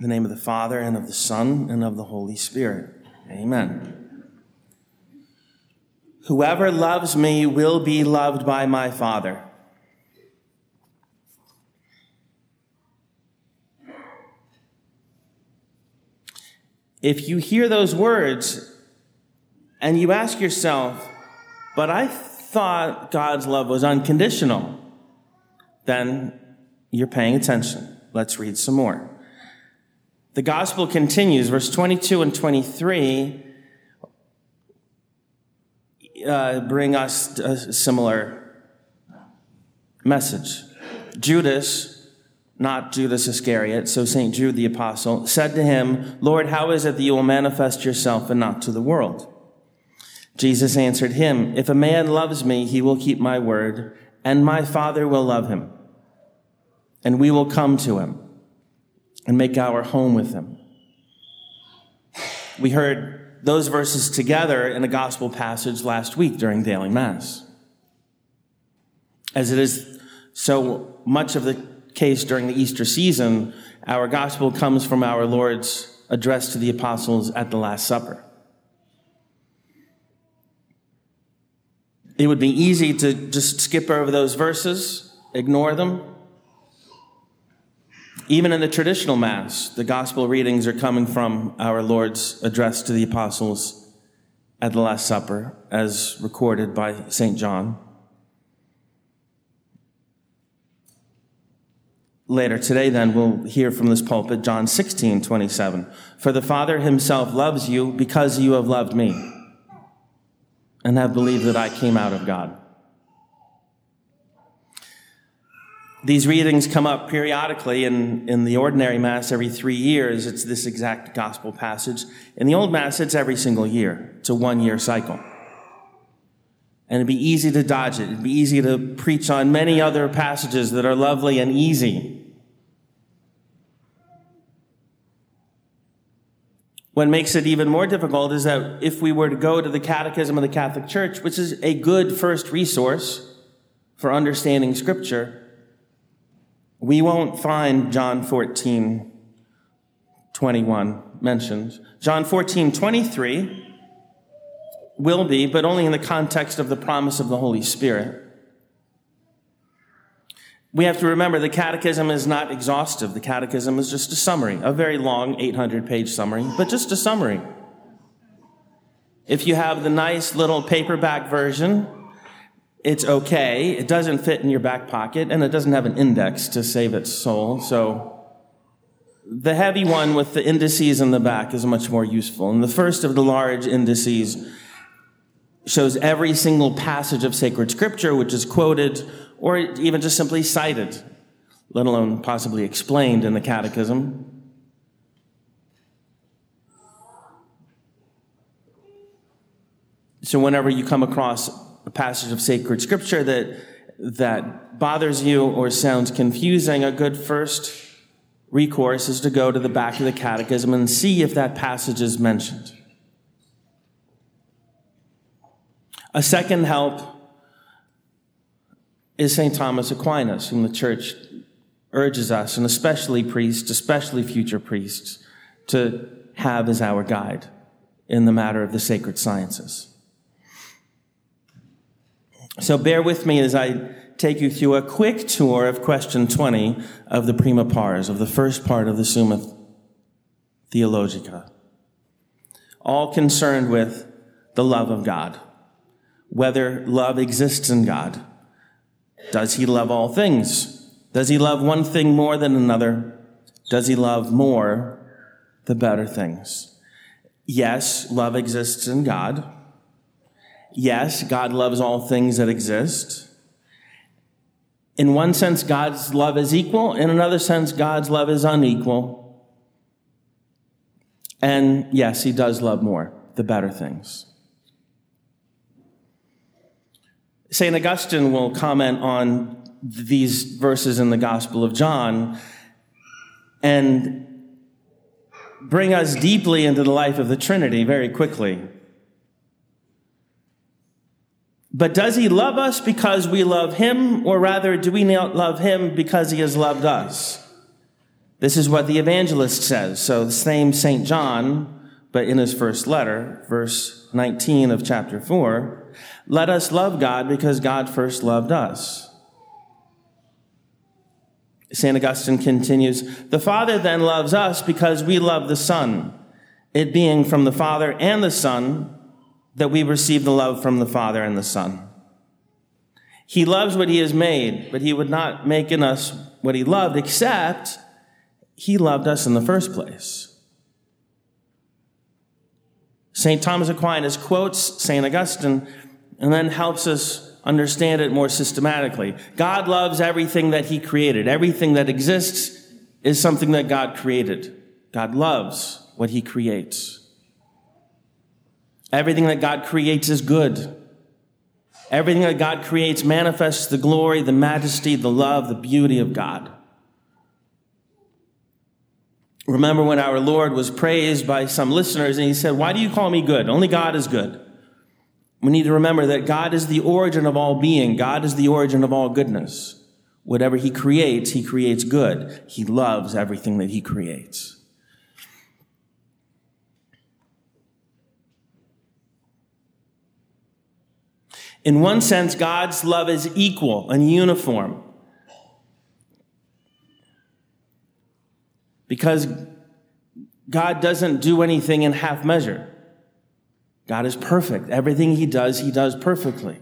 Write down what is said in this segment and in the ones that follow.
In the name of the Father, and of the Son, and of the Holy Spirit. Amen. Whoever loves me will be loved by my Father. If you hear those words and you ask yourself, but I thought God's love was unconditional, then you're paying attention. Let's read some more. The gospel continues, verse 22 and 23 uh, bring us a similar message. Judas, not Judas Iscariot, so St. Jude the apostle, said to him, Lord, how is it that you will manifest yourself and not to the world? Jesus answered him, If a man loves me, he will keep my word, and my Father will love him. And we will come to him and make our home with him. We heard those verses together in a gospel passage last week during daily mass. As it is so much of the case during the Easter season, our gospel comes from our Lord's address to the apostles at the Last Supper. It would be easy to just skip over those verses, ignore them. Even in the traditional Mass, the gospel readings are coming from our Lord's address to the apostles at the Last Supper, as recorded by St. John. Later today, then, we'll hear from this pulpit John 16, 27. For the Father himself loves you because you have loved me and have believed that I came out of God. These readings come up periodically in, in the ordinary Mass every three years. It's this exact gospel passage. In the Old Mass, it's every single year. It's a one year cycle. And it'd be easy to dodge it. It'd be easy to preach on many other passages that are lovely and easy. What makes it even more difficult is that if we were to go to the Catechism of the Catholic Church, which is a good first resource for understanding Scripture, we won't find John 14, 21 mentioned. John 14, 23 will be, but only in the context of the promise of the Holy Spirit. We have to remember the catechism is not exhaustive. The catechism is just a summary, a very long 800 page summary, but just a summary. If you have the nice little paperback version, it's okay. It doesn't fit in your back pocket and it doesn't have an index to save its soul. So the heavy one with the indices in the back is much more useful. And the first of the large indices shows every single passage of sacred scripture which is quoted or even just simply cited, let alone possibly explained in the catechism. So whenever you come across a passage of sacred scripture that that bothers you or sounds confusing, a good first recourse is to go to the back of the catechism and see if that passage is mentioned. A second help is St. Thomas Aquinas, whom the church urges us, and especially priests, especially future priests, to have as our guide in the matter of the sacred sciences. So bear with me as I take you through a quick tour of question 20 of the Prima Pars, of the first part of the Summa Theologica, all concerned with the love of God, whether love exists in God does he love all things? Does he love one thing more than another? Does he love more the better things? Yes, love exists in God. Yes, God loves all things that exist. In one sense, God's love is equal. In another sense, God's love is unequal. And yes, he does love more, the better things. St. Augustine will comment on these verses in the Gospel of John and bring us deeply into the life of the Trinity very quickly. But does he love us because we love him, or rather, do we not love him because he has loved us? This is what the evangelist says. So the same St. John, but in his first letter, verse 19 of chapter 4, let us love God because God first loved us. St. Augustine continues, the Father then loves us because we love the Son, it being from the Father and the Son that we receive the love from the Father and the Son. He loves what he has made, but he would not make in us what he loved except he loved us in the first place. St. Thomas Aquinas quotes St. Augustine and then helps us understand it more systematically. God loves everything that he created. Everything that exists is something that God created. God loves what he creates. Everything that God creates is good. Everything that God creates manifests the glory, the majesty, the love, the beauty of God. Remember when our Lord was praised by some listeners and he said, Why do you call me good? Only God is good. We need to remember that God is the origin of all being. God is the origin of all goodness. Whatever he creates, he creates good. He loves everything that he creates. In one sense, God's love is equal and uniform. because God doesn't do anything in half measure. God is perfect. Everything he does, he does perfectly.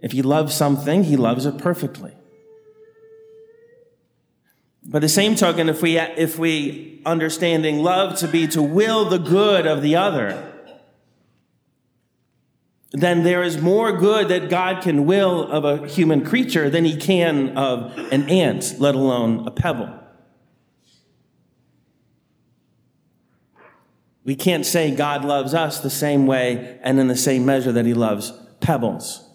If he loves something, he loves it perfectly. By the same token, if we, if we understanding love to be to will the good of the other, then there is more good that God can will of a human creature than he can of an ant, let alone a pebble. We can't say God loves us the same way and in the same measure that he loves pebbles.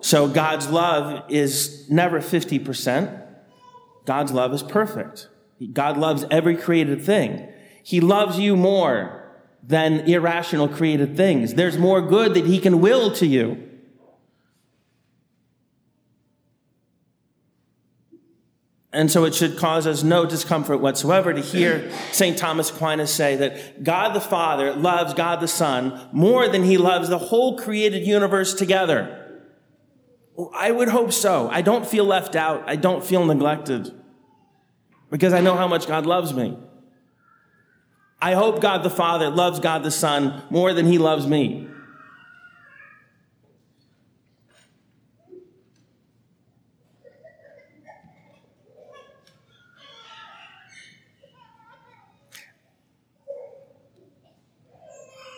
So God's love is never 50%. God's love is perfect. God loves every created thing. He loves you more than irrational created things. There's more good that he can will to you. And so it should cause us no discomfort whatsoever to hear St. Thomas Aquinas say that God the Father loves God the Son more than he loves the whole created universe together. I would hope so. I don't feel left out. I don't feel neglected because I know how much God loves me. I hope God the Father loves God the Son more than he loves me.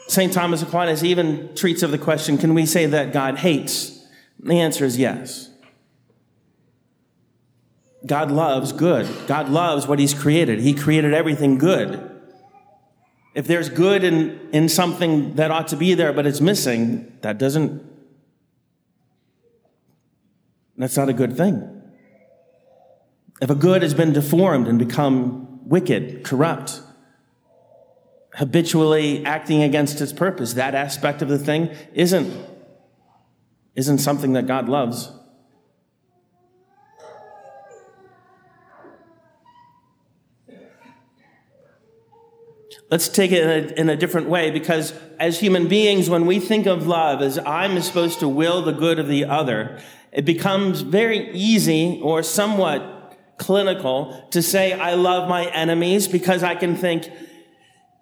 St. Thomas Aquinas even treats of the question can we say that God hates? The answer is yes. God loves good. God loves what He's created. He created everything good. If there's good in, in something that ought to be there, but it's missing, that doesn't, that's not a good thing. If a good has been deformed and become wicked, corrupt, habitually acting against its purpose. That aspect of the thing isn't, isn't something that God loves. Let's take it in a, in a, different way because as human beings, when we think of love as I'm supposed to will the good of the other, it becomes very easy or somewhat clinical to say, I love my enemies because I can think,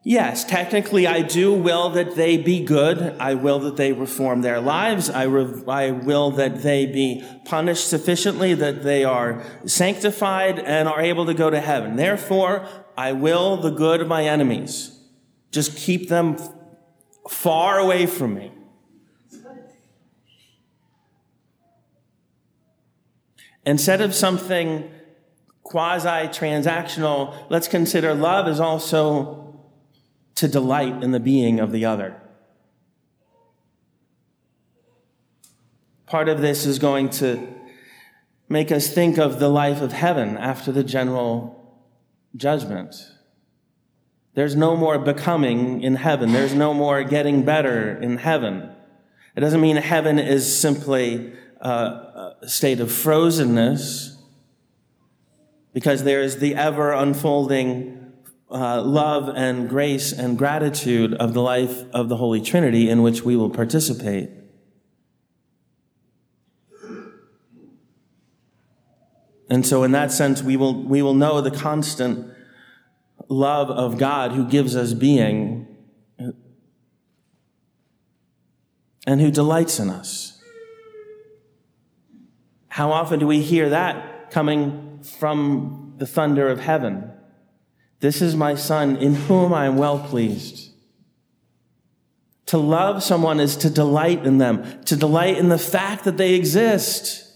Yes, technically I do will that they be good. I will that they reform their lives. I, re- I will that they be punished sufficiently that they are sanctified and are able to go to heaven. Therefore, I will the good of my enemies. Just keep them far away from me. Instead of something quasi transactional, let's consider love is also to delight in the being of the other. Part of this is going to make us think of the life of heaven after the general judgment. There's no more becoming in heaven. There's no more getting better in heaven. It doesn't mean heaven is simply a state of frozenness because there is the ever unfolding uh, love and grace and gratitude of the life of the Holy Trinity in which we will participate. And so, in that sense, we will, we will know the constant love of God who gives us being and who delights in us. How often do we hear that coming from the thunder of heaven? This is my son in whom I am well pleased. To love someone is to delight in them, to delight in the fact that they exist.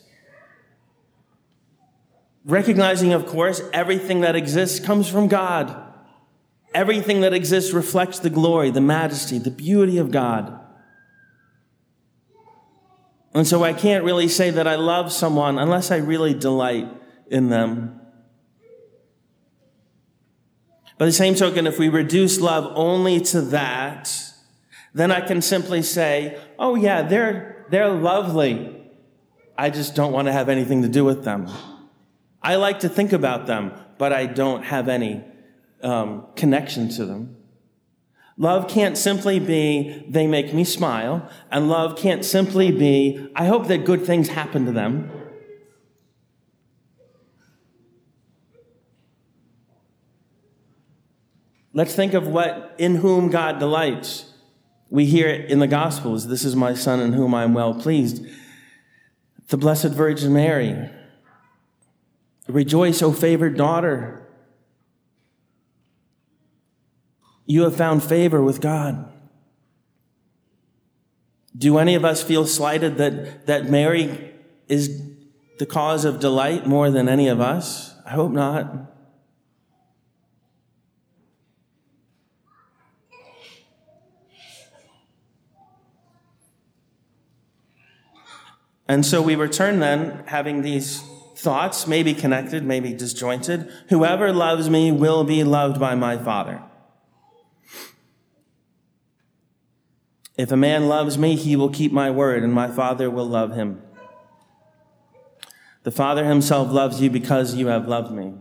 Recognizing, of course, everything that exists comes from God. Everything that exists reflects the glory, the majesty, the beauty of God. And so I can't really say that I love someone unless I really delight in them. By the same token, if we reduce love only to that, then I can simply say, oh yeah, they're, they're lovely. I just don't want to have anything to do with them. I like to think about them, but I don't have any um, connection to them. Love can't simply be, they make me smile, and love can't simply be, I hope that good things happen to them. Let's think of what, in whom God delights. We hear it in the Gospels this is my Son in whom I am well pleased. The Blessed Virgin Mary, Rejoice, O favored daughter. You have found favor with God. Do any of us feel slighted that, that Mary is the cause of delight more than any of us? I hope not. And so we return then, having these thoughts, may be connected, may be disjointed. Whoever loves me will be loved by my Father. If a man loves me, he will keep my word, and my Father will love him. The Father himself loves you because you have loved me.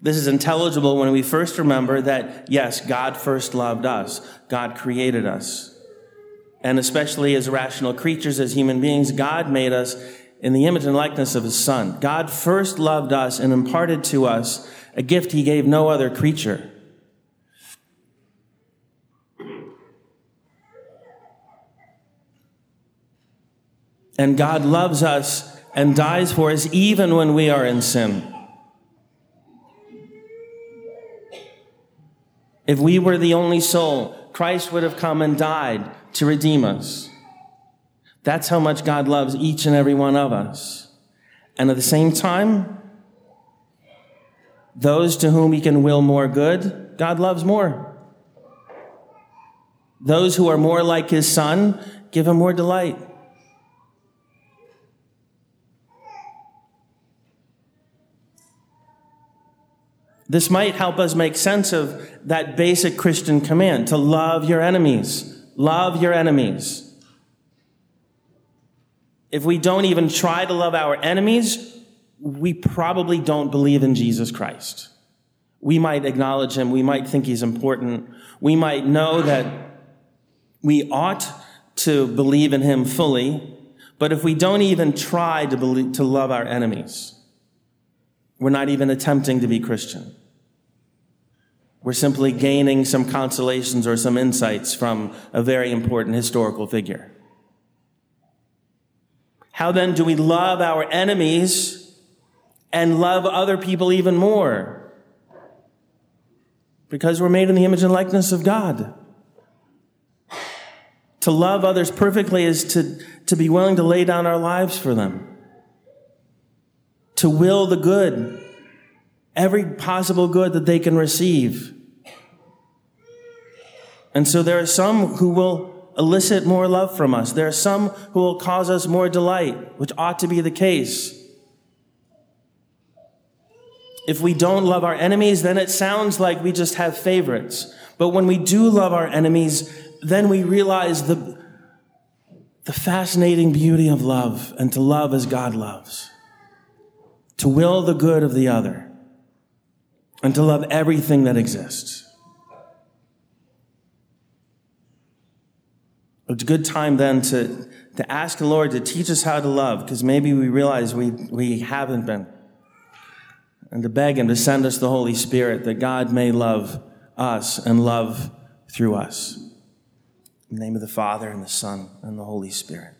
This is intelligible when we first remember that, yes, God first loved us. God created us and especially as rational creatures, as human beings, God made us in the image and likeness of his son. God first loved us and imparted to us a gift he gave no other creature. And God loves us and dies for us even when we are in sin. If we were the only soul, Christ would have come and died to redeem us. That's how much God loves each and every one of us. And at the same time, those to whom he can will more good, God loves more. Those who are more like his son, give him more delight. This might help us make sense of that basic Christian command to love your enemies. Love your enemies. If we don't even try to love our enemies, we probably don't believe in Jesus Christ. We might acknowledge him. We might think he's important. We might know that we ought to believe in him fully. But if we don't even try to, believe, to love our enemies, we're not even attempting to be Christian. We're simply gaining some consolations or some insights from a very important historical figure. How then do we love our enemies and love other people even more? Because we're made in the image and likeness of God. To love others perfectly is to, to be willing to lay down our lives for them. To will the good, every possible good that they can receive. And so there are some who will elicit more love from us. There are some who will cause us more delight, which ought to be the case. If we don't love our enemies, then it sounds like we just have favorites. But when we do love our enemies, then we realize the, the fascinating beauty of love and to love as God loves, to will the good of the other, and to love everything that exists. It's a good time then to, to ask the Lord to teach us how to love, because maybe we realize we, we haven't been. And to beg Him to send us the Holy Spirit that God may love us and love through us. In the name of the Father, and the Son, and the Holy Spirit.